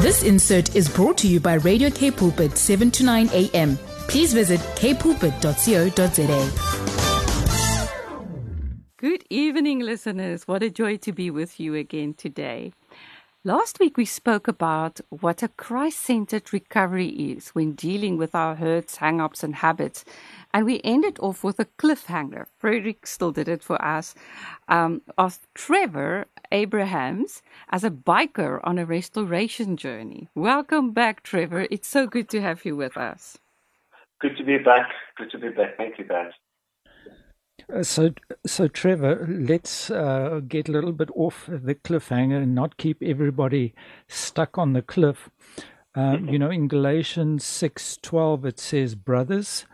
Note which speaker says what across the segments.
Speaker 1: This insert is brought to you by Radio Cape Pulpit 7 to 9 a.m. Please visit capepulpit.co.za.
Speaker 2: Good evening, listeners. What a joy to be with you again today. Last week we spoke about what a Christ centered recovery is when dealing with our hurts, hang ups, and habits. And we ended off with a cliffhanger. Frederick still did it for us um, of Trevor Abrahams as a biker on a restoration journey. Welcome back, Trevor. It's so good to have you with us.
Speaker 3: Good to be back. Good to be back. Thank you, guys.
Speaker 4: Uh, so, so Trevor, let's uh, get a little bit off the cliffhanger and not keep everybody stuck on the cliff. Um, you know, in Galatians six twelve, it says, "Brothers,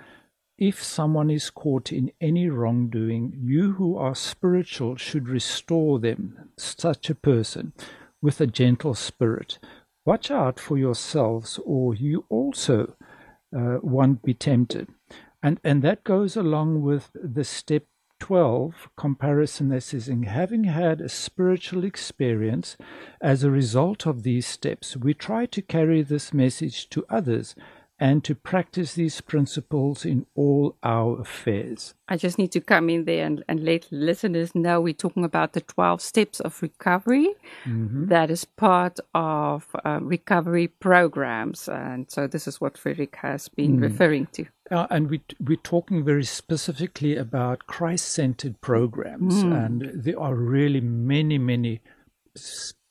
Speaker 4: if someone is caught in any wrongdoing, you who are spiritual should restore them, such a person, with a gentle spirit. Watch out for yourselves, or you also uh, won't be tempted. And, and that goes along with the step 12 comparison that says, in having had a spiritual experience as a result of these steps, we try to carry this message to others and to practice these principles in all our affairs.
Speaker 2: I just need to come in there and, and let listeners know we're talking about the 12 steps of recovery. Mm-hmm. That is part of uh, recovery programs. And so this is what Frederick has been mm. referring to.
Speaker 4: Uh, and we, we're talking very specifically about Christ centered programs. Mm. And there are really many, many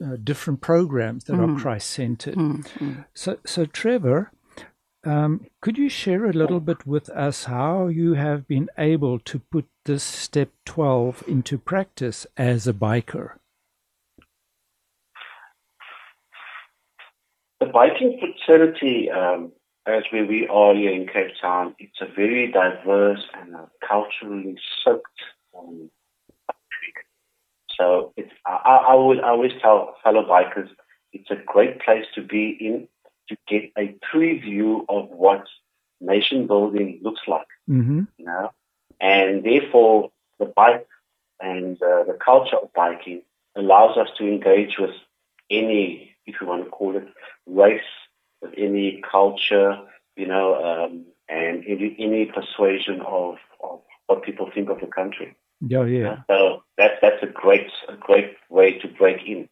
Speaker 4: uh, different programs that mm. are Christ centered. Mm. So, so, Trevor, could you share a little bit with us how you have been able to put this step 12 into practice as a biker?
Speaker 3: The biking fraternity, um, as where we are here in Cape Town, it's a very diverse and culturally soaked um, so it's, I, I, would I always tell fellow bikers it's a great place to be in to get a preview of what nation building looks like. Mm-hmm. You know, and therefore the bike and uh, the culture of biking allows us to engage with any, if you want to call it, race, with any culture, you know, um, and any, any persuasion of, of what people think of the country.
Speaker 4: Yeah, yeah.
Speaker 3: So that's that's a great way to break in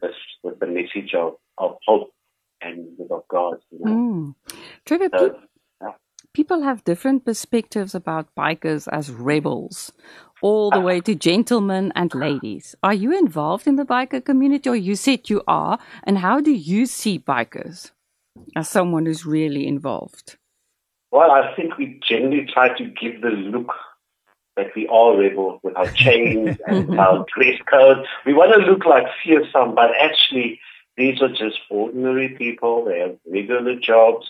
Speaker 3: this, with the message of, of hope and of God. You know? mm.
Speaker 2: Trevor, so, pe- yeah. people have different perspectives about bikers as rebels, all the way to gentlemen and ladies. Are you involved in the biker community, or you said you are? And how do you see bikers as someone who's really involved?
Speaker 3: Well, I think we generally try to give the look that we are rebels with our chains and our dress code. We want to look like fearsome, but actually these are just ordinary people. They have regular jobs,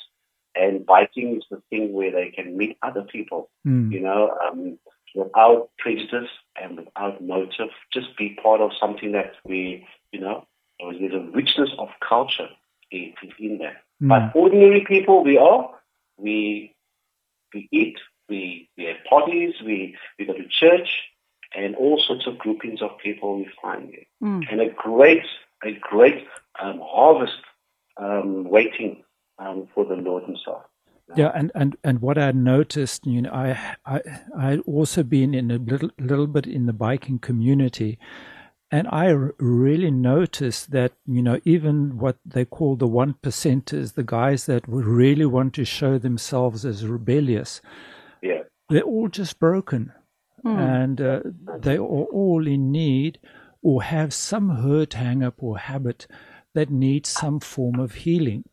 Speaker 3: and biking is the thing where they can meet other people, mm. you know, um, without prejudice and without motive. Just be part of something that we, you know, there's a richness of culture in, in there. Mm. But ordinary people, we are. We we eat, we we have parties, we we go to church, and all sorts of groupings of people we find there. Mm. And a great a great um, harvest um, waiting um, for the Lord Himself.
Speaker 4: Yeah, and, and, and what I noticed, you know, I I I also been in a little little bit in the biking community, and I really noticed that you know even what they call the one percenters, the guys that would really want to show themselves as rebellious,
Speaker 3: yeah,
Speaker 4: they're all just broken, mm. and uh, they are all in need or have some hurt, hang up, or habit that needs some form of healing.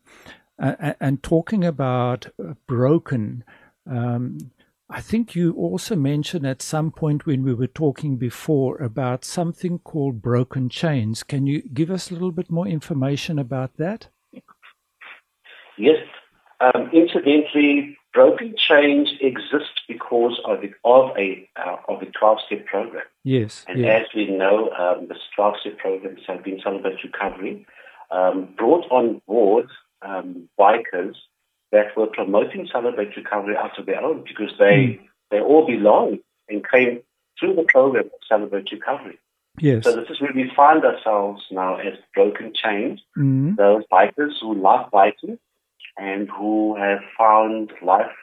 Speaker 4: Uh, and talking about uh, broken, um, I think you also mentioned at some point when we were talking before about something called broken chains. Can you give us a little bit more information about that?
Speaker 3: Yes. Um, incidentally, broken chains exist because of, the of a uh, of a 12 step program.
Speaker 4: Yes.
Speaker 3: And yes. as we know, um, the 12 step programs have been Celebrate Recovery, um, brought on board um, bikers that were promoting Celebrate Recovery out of their own because they, mm. they all belong and came through the program of Celebrate Recovery.
Speaker 4: Yes.
Speaker 3: So this is where we find ourselves now as broken chains,
Speaker 4: Mm.
Speaker 3: those bikers who love biking and who have found life,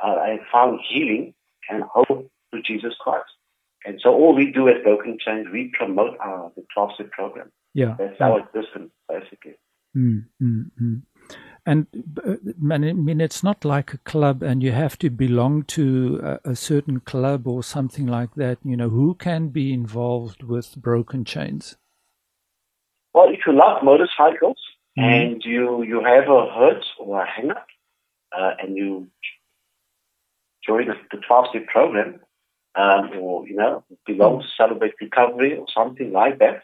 Speaker 3: uh, have found healing and hope through Jesus Christ. And so all we do as Broken Chains, we promote our the 12 step program.
Speaker 4: Yeah.
Speaker 3: That's our existence, basically.
Speaker 4: Mm, mm, mm. And uh, I mean, it's not like a club, and you have to belong to a, a certain club or something like that. You know, who can be involved with Broken Chains?
Speaker 3: Well, if you love motorcycles
Speaker 4: Mhm.
Speaker 3: and you, you have a hurt or a hang up, uh, and you join the, the 12 step program, um, or, you know, belong to Celebrate Recovery or something like that,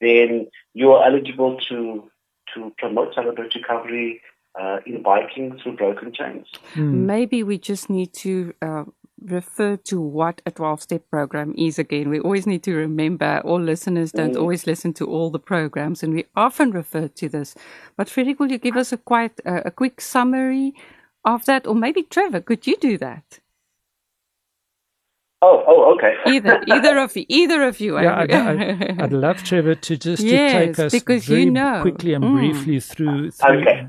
Speaker 3: then you are eligible to, to promote Celebrate Recovery uh, in biking through Broken Chains.
Speaker 4: Mm.
Speaker 2: Maybe we just need to uh, refer to what a 12 step program is again. We always need to remember all listeners don't
Speaker 3: Mm.
Speaker 2: always listen to all the programs, and we often refer to this. But Frederick, will you give us a quite uh, a quick summary of that, or maybe Trevor, could you do that?
Speaker 3: Oh, oh, okay.
Speaker 2: Either, either of you, either of you.
Speaker 4: Yeah, I'd, I'd, I'd love Trevor to just to take us
Speaker 2: because you know.
Speaker 4: quickly and
Speaker 2: Mm.
Speaker 4: briefly through. through
Speaker 3: Okay.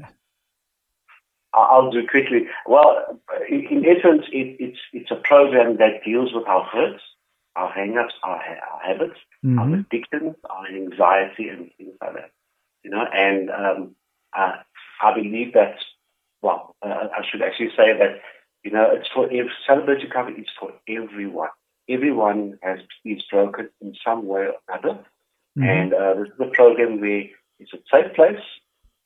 Speaker 3: I'll do it quickly. Well, in, in essence, it, it's it's a program that deals with our hurts, our hang-ups, our, our habits, our
Speaker 4: Mhm.
Speaker 3: addictions, our anxiety, and things like that. You know, and um, uh, I believe that. Well, uh, I should actually say that you know it's for if celebrate recovery is for everyone. Everyone has is broken in some way or another,
Speaker 4: Mhm.
Speaker 3: and uh, this is a program where it's a safe place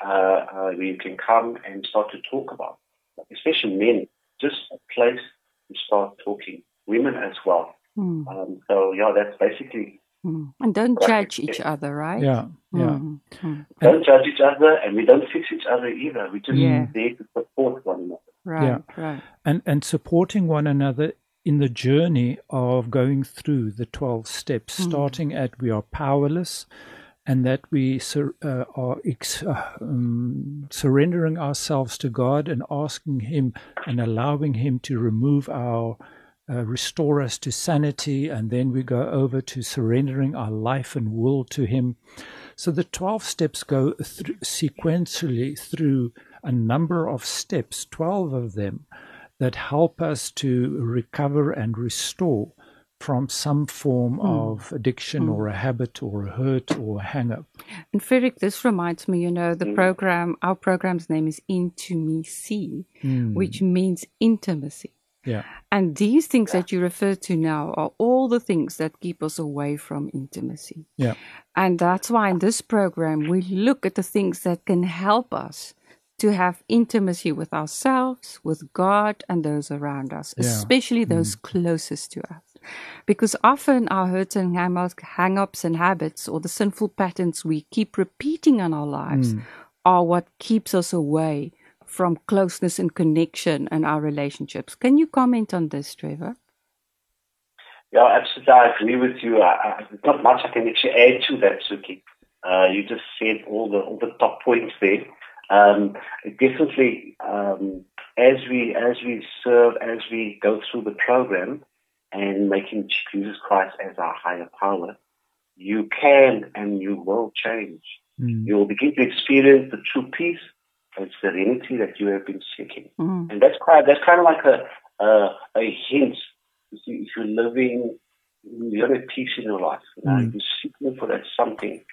Speaker 3: uh, uh, where you can come and start to talk about, especially men, just a place to start talking. Women as well.
Speaker 2: Mm,
Speaker 3: Um, so yeah, that's basically
Speaker 2: mm. And don't
Speaker 3: Right.
Speaker 2: judge each other, right?
Speaker 4: Yeah, yeah.
Speaker 2: Mm, mm.
Speaker 3: don't judge each other, and we don't fix each other either. We just
Speaker 2: Yeah.
Speaker 3: there to support one another.
Speaker 2: Right, right.
Speaker 4: and and supporting one another in the journey of going through the 12 steps
Speaker 2: Mm.
Speaker 4: starting at we are powerless and that we sur- uh, are ex- uh, um, surrendering ourselves to God and asking him and allowing him to remove our uh, restore us to sanity and then we go over to surrendering our life and will to him. So the 12 steps go through, sequentially through a number of steps, 12 of them, that help us to recover and restore from some form hmm. of addiction hmm. or a habit or a hurt or a hang up.
Speaker 2: And Frederick, this reminds me, you know, the hmm. program, our program's name is Into Me See, which means intimacy.
Speaker 4: Yeah.
Speaker 2: And these things that you refer to now are all the things that keep us away from intimacy.
Speaker 4: Yeah.
Speaker 2: And that's why in this program, we look at the things that can help us to have intimacy with ourselves, with God, and those around us,
Speaker 4: Yeah.
Speaker 2: especially those closest to us. Because often our hurts and hang ups and habits or the sinful patterns we keep repeating in our lives are what keeps us away from closeness and connection in our relationships. Can you comment on this, Trevor?
Speaker 3: Yeah, absolutely. I agree with you. I, I, there's not much I can actually add to that, Suki. Uh, you just said all the all the top points there. Um, definitely, um, as we as we serve, as we go through the program, and making Jesus Christ as our higher power, you can and you will change.
Speaker 4: Mm.
Speaker 3: You will begin to experience the true peace and serenity that you have been seeking.
Speaker 2: Mm.
Speaker 3: And that's quite that's kind of like a a, a hint. If, you, if you're living, you have a peace in your life. You know,
Speaker 4: Mm.
Speaker 3: you're seeking for that something,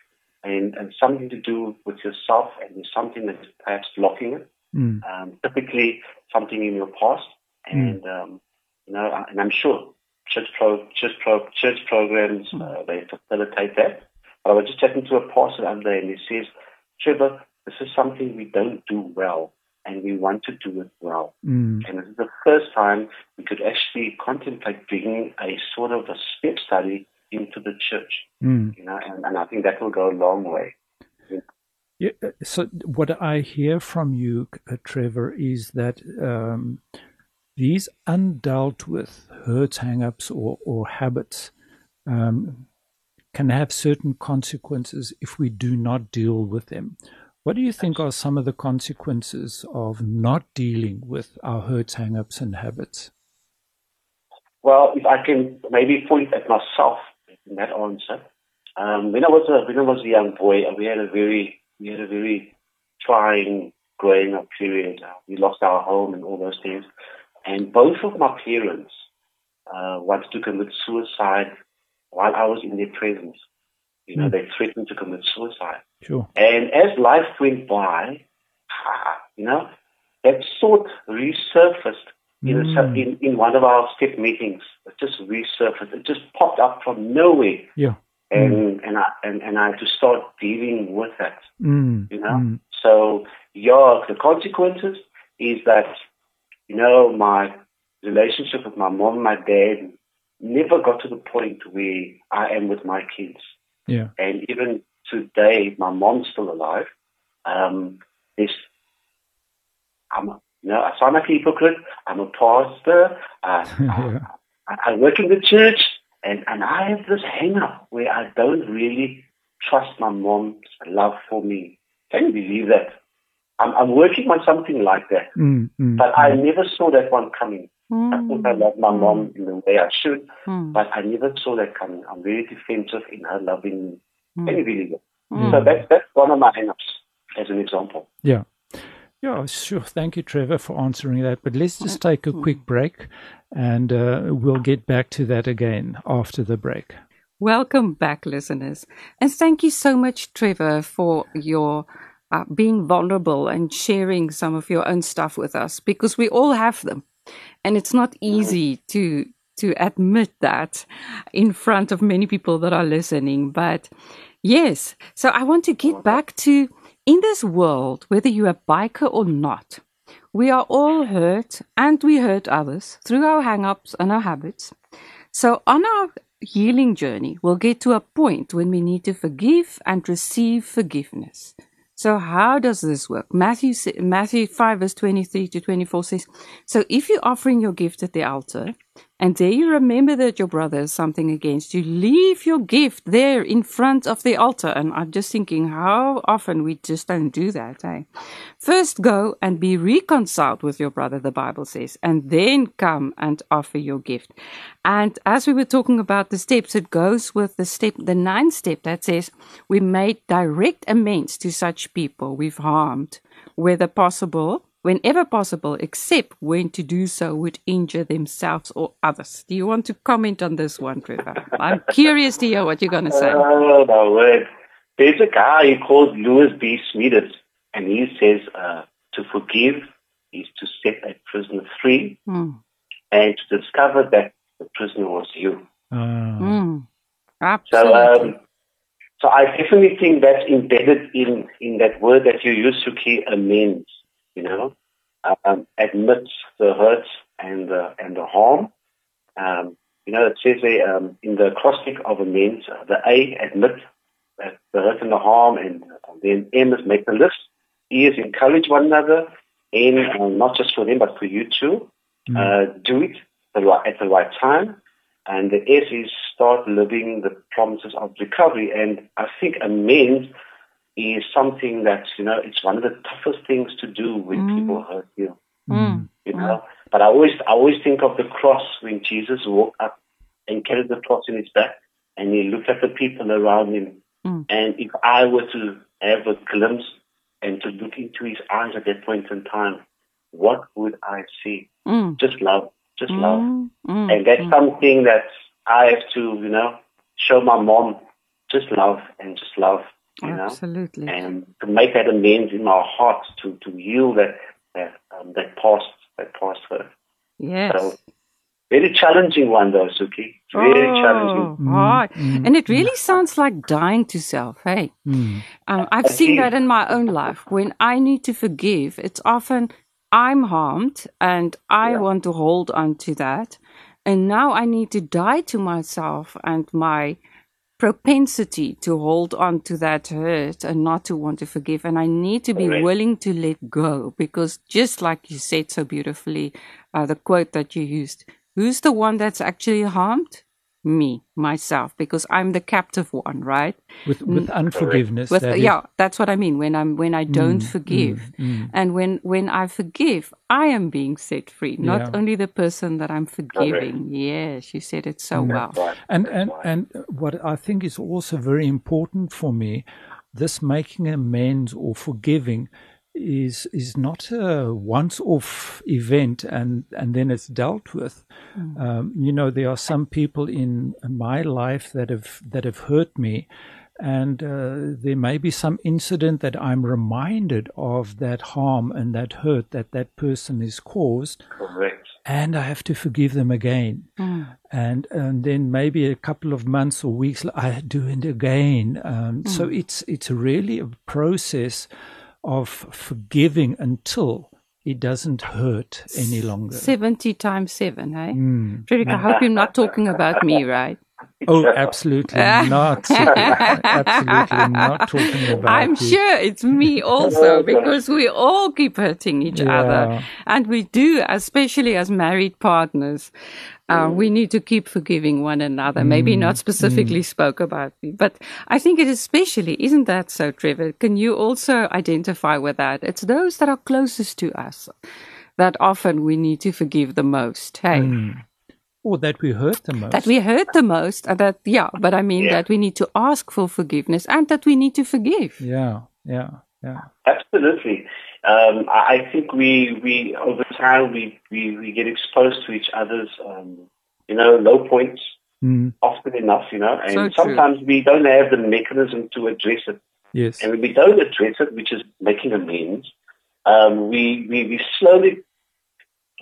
Speaker 3: and and something to do with yourself, and there's something that's perhaps blocking it.
Speaker 4: Mm.
Speaker 3: Um, typically, something in your past, and um, you know, and I'm sure church pro church pro church programs uh, they facilitate that. But I was just chatting to a pastor the other day, and he says, Trevor, this is something we don't do well, and we want to do it well.
Speaker 4: Mm.
Speaker 3: And this is the first time we could actually contemplate bringing a sort of a step study into the church,
Speaker 4: Mm.
Speaker 3: you know, and, and I think that will go a long way.
Speaker 4: Yeah, uh, so what I hear from you, uh, Trevor, is that um, these undealt with hurts, hang-ups, or, or habits um, can have certain consequences if we do not deal with them. What do you think are some of the consequences of not dealing with our hurts, hang-ups, and habits?
Speaker 3: Well, if I can maybe point at myself in that answer, um, when I was a when I was a young boy, we had a very we had a very trying growing up period. We lost our home and all those things, and both of my parents uh, wanted to commit suicide while I was in their presence. You know, mm. they threatened to commit suicide.
Speaker 4: Sure.
Speaker 3: And as life went by, you know, that thought resurfaced in, mm. a, in, in one of our step meetings. It just resurfaced. It just popped up from nowhere.
Speaker 4: Yeah.
Speaker 3: And, mm. and, I, and, and I had to start dealing with that.
Speaker 4: Mm.
Speaker 3: You know? Mm. So, yeah, the consequences is that, you know, my relationship with my mom, and my dad, never got to the point where I am with my kids.
Speaker 4: Yeah.
Speaker 3: And even today, my mom's still alive. Um, this, I'm, a, you know, I sound like a hypocrite. I'm a pastor. Uh, yeah. I, I, work in the church, and, and I have this hang up where I don't really trust my mom's love for me. Can you believe that? I'm, I'm working on something like that.
Speaker 4: Mm, mm,
Speaker 3: but I mm. never saw that one coming. Mm. I thought I loved my mom in the way I should,
Speaker 2: mm.
Speaker 3: but I never saw that coming. I'm very defensive in her loving me.
Speaker 2: Mm.
Speaker 3: Can you believe it? So that's, that's one of my hang-ups as an example.
Speaker 4: Yeah. Yeah, sure. Thank you, Trevor, for answering that. But let's just take a quick break and uh, we'll get back to that again after the break.
Speaker 2: Welcome back, listeners. And thank you so much, Trevor, for your uh, being vulnerable and sharing some of your own stuff with us because we all have them. And it's not easy to to admit that in front of many people that are listening. But yes, so I want to get back to in this world, whether you're a biker or not, we are all hurt and we hurt others through our hang ups and our habits. So, on our healing journey, we'll get to a point when we need to forgive and receive forgiveness. So, how does this work? Matthew, Matthew 5, verse 23 to 24 says, So, if you're offering your gift at the altar, and there you remember that your brother has something against you, leave your gift there in front of the altar. And I'm just thinking how often we just don't do that, eh? First go and be reconciled with your brother, the Bible says, and then come and offer your gift. And as we were talking about the steps, it goes with the step, the ninth step that says we made direct amends to such people we've harmed, whether possible whenever possible, except when to do so would injure themselves or others. Do you want to comment on this one, Trevor? I'm curious to hear what you're going to say.
Speaker 3: Oh, my word. There's a guy called Lewis B. Smedes, and he says uh, to forgive is to set a prisoner free
Speaker 2: mm.
Speaker 3: and to discover that the prisoner was you.
Speaker 4: Uh.
Speaker 2: Mm.
Speaker 3: So, um, so I definitely think that's embedded in, in that word that you use, Suki, amends you know, um, admits the hurt and the, and the harm. Um, you know, it says there um, in the acrostic of amends, the A, admit that the hurt and the harm, and then M is make the list. E is encourage one another, N, uh, not just for them, but for you too. Mm. Uh, do it at the right time. And the S is start living the promises of recovery. And I think amends is something that, you know, it's one of the toughest things to do when mm. people hurt you.
Speaker 2: Mm.
Speaker 3: You know? But I always I always think of the cross when Jesus walked up and carried the cross in his back and he looked at the people around him.
Speaker 2: Mm.
Speaker 3: And if I were to have a glimpse and to look into his eyes at that point in time, what would I see?
Speaker 2: Mm.
Speaker 3: Just love. Just love.
Speaker 2: Mm.
Speaker 3: And that's something that I have to, you know, show my mom just love and just love you
Speaker 2: Absolutely.
Speaker 3: know, and to make that amends in our hearts to to heal that that um, that past that past hurt.
Speaker 2: Yes.
Speaker 3: So, very challenging one though, Suki. Very
Speaker 2: oh,
Speaker 3: challenging.
Speaker 2: Hard. Mm, and it really sounds like dying to self, hey?
Speaker 4: Mm.
Speaker 2: Um, I've seen that in my own life. When I need to forgive, it's often I'm harmed and I yeah. want to hold on to that. And now I need to die to myself and my propensity to hold on to that hurt and not to want to forgive. And I need to be right. willing to let go because, just like you said so beautifully, uh, the quote that you used, who's the one that's actually harmed? Me myself because I'm the captive one, right?
Speaker 4: With with unforgiveness.
Speaker 2: With,
Speaker 4: that
Speaker 2: yeah,
Speaker 4: is-
Speaker 2: that's what I mean when I'm when I don't
Speaker 4: Mm,
Speaker 2: forgive,
Speaker 4: mm, mm.
Speaker 2: and when when I forgive, I am being set free, not
Speaker 4: Yeah.
Speaker 2: only the person that I'm forgiving. Yes, you said it so well.
Speaker 3: Right.
Speaker 4: And and and what I think is also very important for me, this making amends or forgiving is is not a once off event and and then it's dealt with. Um, you know, there are some people in my life that have that have hurt me. And uh, there may be some incident that I'm reminded of that harm and that hurt that that person has caused,
Speaker 3: Correct.
Speaker 4: and I have to forgive them again. And and then maybe a couple of months or weeks, I do it again. Um, So it's it's really a process of forgiving until it doesn't hurt any longer.
Speaker 2: 70 times 7, hey?
Speaker 4: Mm.
Speaker 2: Frederick, I hope you're not talking about me, right?
Speaker 4: Oh, absolutely not. absolutely not talking about.
Speaker 2: I'm
Speaker 4: you.
Speaker 2: sure it's me also because we all keep hurting each
Speaker 4: Yeah.
Speaker 2: other. And we do, especially as married partners. Uh, we need to keep forgiving one another.
Speaker 4: Mm,
Speaker 2: Maybe not specifically spoke about me, but I think it especially, isn't that so, Trevor? Can you also identify with that? It's those that are closest to us that often we need to forgive the most. Hey,
Speaker 4: Or that we hurt the most.
Speaker 2: that we hurt the most, and that, yeah, but I mean
Speaker 3: Yeah.
Speaker 2: that we need to ask for forgiveness and that we need to forgive.
Speaker 4: yeah, yeah, yeah.
Speaker 3: Absolutely. Um, I I think we, we over time we, we, we get exposed to each other's um, you know low points
Speaker 4: Mm,
Speaker 3: often enough, you know, and
Speaker 2: So true.
Speaker 3: sometimes we don't have the mechanism to address it.
Speaker 4: yes.
Speaker 3: And when we don't address it, which is making amends, um, we, we, we slowly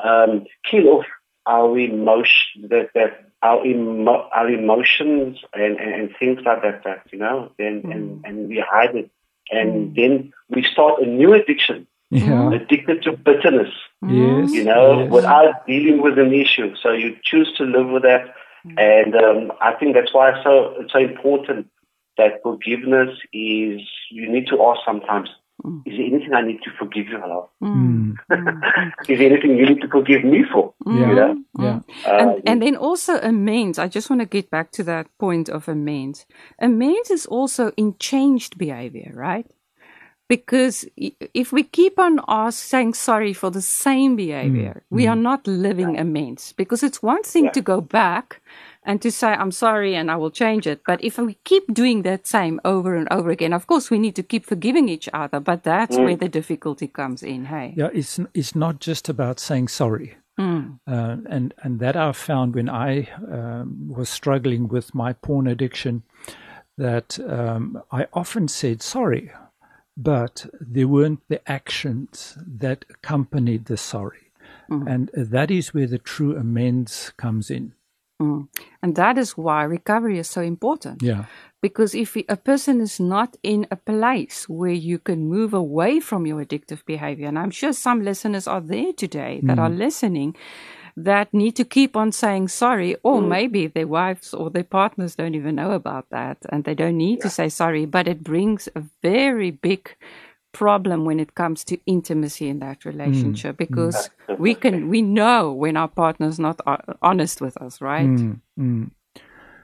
Speaker 3: um, kill off our emotion, that, that our, emo- our emotions and, and, and things like that, that you know, and, and, and we hide it. And then we start a new addiction,
Speaker 4: Yeah. Mm-hmm.
Speaker 3: addicted to bitterness,
Speaker 4: Yes.
Speaker 3: you know,
Speaker 4: yes.
Speaker 3: without dealing with an issue. So you choose to live with that. Mm-hmm. And um, I think that's why it's so, it's so important that forgiveness is, you need to ask sometimes, mm. is there anything I need to forgive you for?
Speaker 4: Mm. Hmm.
Speaker 3: mm, is there anything you need to forgive me for? Mm.
Speaker 4: yeah.
Speaker 3: You know?
Speaker 4: Yeah.
Speaker 2: Uh, and,
Speaker 3: Um,
Speaker 2: and then also amends. I just want to get back to that point of amends. Amends is also in changed behavior, right? Because if we keep on ask, saying sorry for the same behavior, we are not living amends. Because it's one thing to go back and to say, I'm sorry and I will change it. But if we keep doing that same over and over again, of course, we need to keep forgiving each other. But that's where the difficulty comes in, hey?
Speaker 4: Yeah, it's it's not just about saying sorry,
Speaker 2: Mm.
Speaker 4: uh, and and that I found when I um, was struggling with my porn addiction, that um, I often said sorry, but there weren't the actions that accompanied the sorry, and that is where the true amends comes in.
Speaker 2: Mm. And that is why recovery is so important.
Speaker 4: Yeah,
Speaker 2: Because if a person is not in a place where you can move away from your addictive behavior, and I'm sure some listeners are there today that are listening that need to keep on saying sorry, or maybe their wives or their partners don't even know about that and they don't need to say sorry, but it brings a very big problem when it comes to intimacy in that relationship because we can we know when our partner's not honest with us right?
Speaker 4: Mm, mm.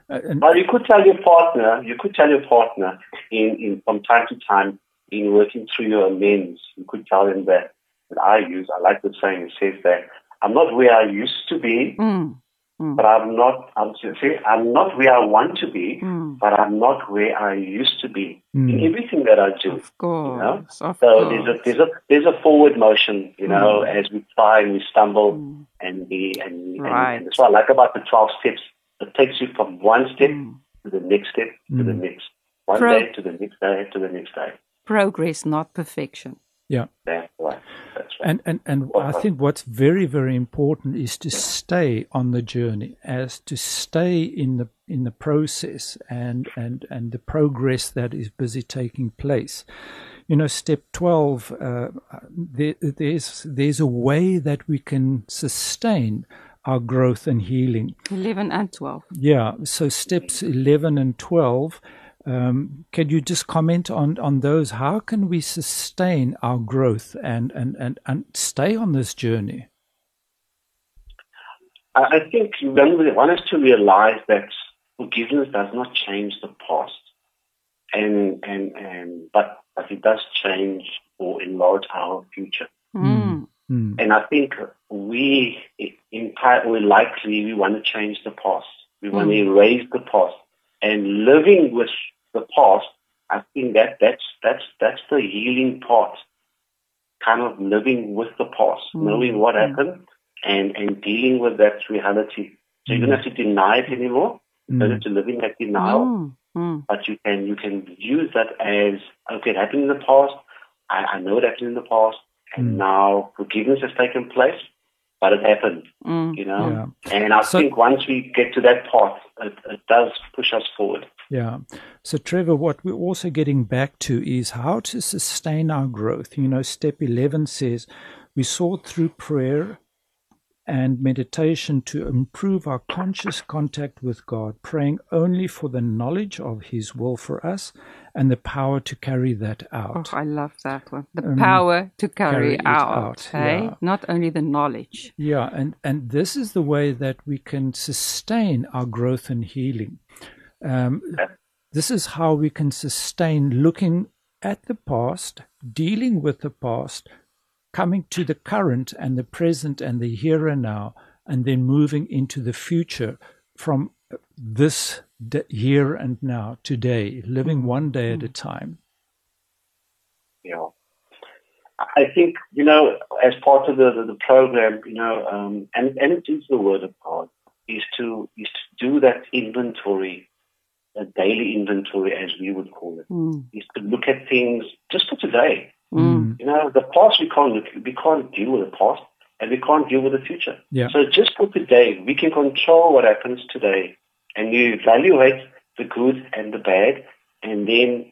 Speaker 4: Uh, and
Speaker 3: Well, you could tell your partner, you could tell your partner in, in from time to time in working through your amends, you could tell them that, that I use, I like the saying, it says that I'm not where I used to be,
Speaker 2: Mm,
Speaker 3: but I'm not, I'm, say, I'm not where I want to be,
Speaker 2: mm,
Speaker 3: but I'm not where I used to be in
Speaker 4: Mm.
Speaker 3: everything that I do.
Speaker 2: of course of
Speaker 3: So
Speaker 2: course
Speaker 3: there's a there's a there's a forward motion, you know, as we try and we stumble
Speaker 2: Mm.
Speaker 3: and we and, and,
Speaker 2: Right.
Speaker 3: and that's what I like about the twelve steps. It takes you from one step
Speaker 2: Mm.
Speaker 3: to the next step to the
Speaker 4: Mm.
Speaker 3: next. One
Speaker 2: Pro-
Speaker 3: day to the next day to the next day.
Speaker 2: progress not perfection
Speaker 4: yeah.
Speaker 3: That's right. That's right.
Speaker 4: And, and and I think what's very very important is to stay on the journey, as to stay in the in the process and and and the progress that is busy taking place. You know, step twelve. Uh, there, there's there's a way that we can sustain our growth and healing.
Speaker 2: 11 and 12
Speaker 4: Yeah. So steps eleven and twelve. Um, can you just comment on, on those? How can we sustain our growth and, and, and, and stay on this journey?
Speaker 3: I I think one one has to realize that forgiveness does not change the past, and and and but but it does change or enlarge our future.
Speaker 2: Mm.
Speaker 4: Mm.
Speaker 3: And I think we, in part, we likely we want to change the past. We want to erase the past, and living with the past. I think that that's that's that's the healing part. Kind of living with the past,
Speaker 2: Mm.
Speaker 3: knowing what happened, and and dealing with that reality. So you don't have to deny it anymore. You don't have to live in that denial
Speaker 2: Mm. Mm.
Speaker 3: but you can you can use that as okay, it happened in the past. I, I know it happened in the past, and
Speaker 4: Mm.
Speaker 3: now forgiveness has taken place, but it happened,
Speaker 2: Mm.
Speaker 3: you know.
Speaker 4: Yeah.
Speaker 3: And I
Speaker 4: So-
Speaker 3: think once we get to that path, it, it does push us forward.
Speaker 4: Yeah. So, Trevor, what we're also getting back to is how to sustain our growth. You know, step 11 says we sought through prayer and meditation to improve our conscious contact with God, praying only for the knowledge of His will for us and the power to carry that
Speaker 2: Oh,
Speaker 4: out.
Speaker 2: I love that one. The
Speaker 4: Um,
Speaker 2: power to carry,
Speaker 4: carry
Speaker 2: out,
Speaker 4: out, yeah.
Speaker 2: Not only the knowledge.
Speaker 4: Yeah, and, and this is the way that we can sustain our growth and healing. Um, this is how we can sustain looking at the past, dealing with the past, coming to the current and the present and the here and now, and then moving into the future from this d- here and now, today, living one day at a time.
Speaker 3: You know, I think you know as part of the the, the program, you know, um, and and it is the word of God is to is to do that inventory, a daily inventory as we would call it,
Speaker 2: Mm.
Speaker 3: is to look at things just for today.
Speaker 2: Mm.
Speaker 3: You know, the past we can't look, we can't deal with the past, and we can't deal with the future.
Speaker 4: Yeah.
Speaker 3: So just for today, we can control what happens today, and you evaluate the good and the bad, and then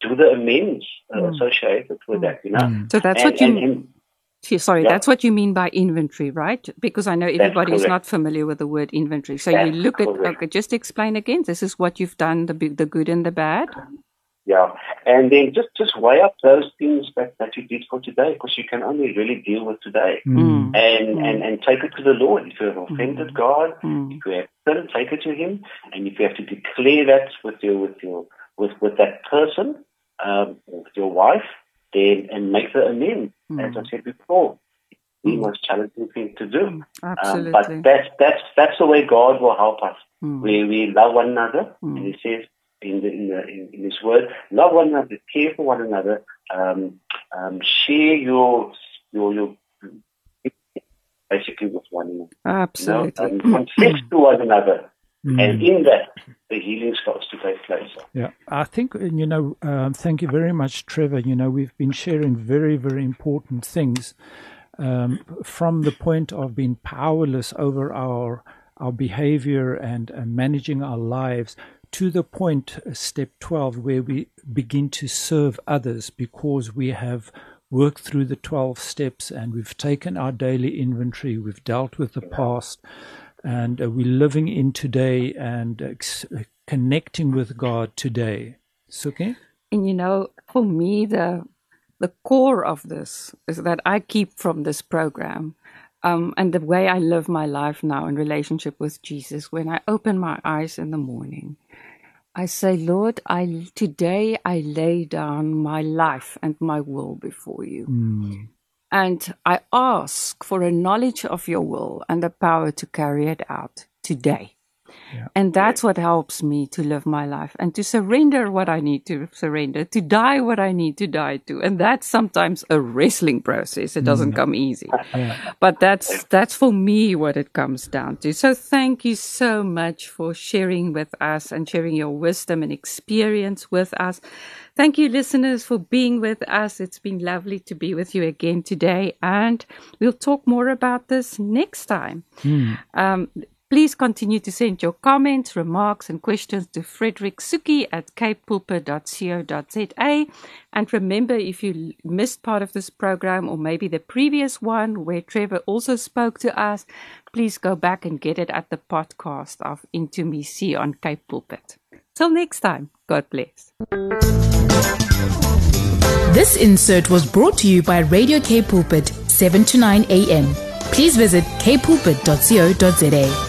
Speaker 3: do the amends uh,
Speaker 2: Mm.
Speaker 3: associated with that. You know,
Speaker 4: Mm.
Speaker 2: So that's
Speaker 3: and,
Speaker 2: what you
Speaker 3: and, and
Speaker 2: See, Sorry,
Speaker 3: Yeah.
Speaker 2: that's what you mean by inventory, right? Because I know everybody is not familiar with the word inventory. So
Speaker 3: That's
Speaker 2: you look at,
Speaker 3: correct.
Speaker 2: okay, just explain again. This is what you've done, the the good and the bad.
Speaker 3: yeah, and then just just weigh up those things that, that you did for today, because you can only really deal with today.
Speaker 2: Mm.
Speaker 3: And,
Speaker 2: Mm.
Speaker 3: and and take it to the Lord. If you have offended God,
Speaker 2: Mm.
Speaker 3: if you have sinned, take it to Him. And if you have to declare that with your with your with with that person, um, with your wife, then and make the amends. As I said before, the most challenging thing to do. Um,
Speaker 2: Absolutely.
Speaker 3: but that's that's that's the way God will help us.
Speaker 2: Mm.
Speaker 3: We we love one another,
Speaker 2: Mm.
Speaker 3: and He says in the, in, the, in in His Word, love one another, care for one another, um, um, share your your your basically with one another. You know,
Speaker 2: Absolutely.
Speaker 3: and confess to one another,
Speaker 4: Mm.
Speaker 3: and in that the healing starts to take place.
Speaker 4: Yeah, I think, you know, um, thank you very much, Trevor. You know, we've been sharing very, very important things um, from the point of being powerless over our our behavior and uh, managing our lives to the point, uh, step 12, where we begin to serve others because we have worked through the 12 steps and we've taken our daily inventory, we've dealt with the past, and uh, we're living in today and ex- uh, connecting with God today. Suki?
Speaker 2: And you know, for me, the the core of this is that I keep from this program, um, and the way I live my life now in relationship with Jesus. When I open my eyes in the morning, I say, Lord, I today I lay down my life and my will before you.
Speaker 4: Mm.
Speaker 2: And I ask for a knowledge of your will and the power to carry it out today.
Speaker 4: Yeah.
Speaker 2: And that's what helps me to live my life and to surrender what I need to surrender, to die what I need to die to. And that's sometimes a wrestling process. It doesn't come easy.
Speaker 4: Yeah.
Speaker 2: But that's that's for me what it comes down to. So thank you so much for sharing with us and sharing your wisdom and experience with us. Thank you, listeners, for being with us. It's been lovely to be with you again today, and we'll talk more about this next time. Um, please continue to send your comments, remarks, and questions to Frederick Suki at capepulpit.co.za. And remember, if you missed part of this program or maybe the previous one where Trevor also spoke to us, please go back and get it at the podcast of Intimacy on Cape Pulpit. Till next time, God bless.
Speaker 1: This insert was brought to you by Radio Cape Pulpit, 7 to 9 a.m. Please visit capepulpit.co.za.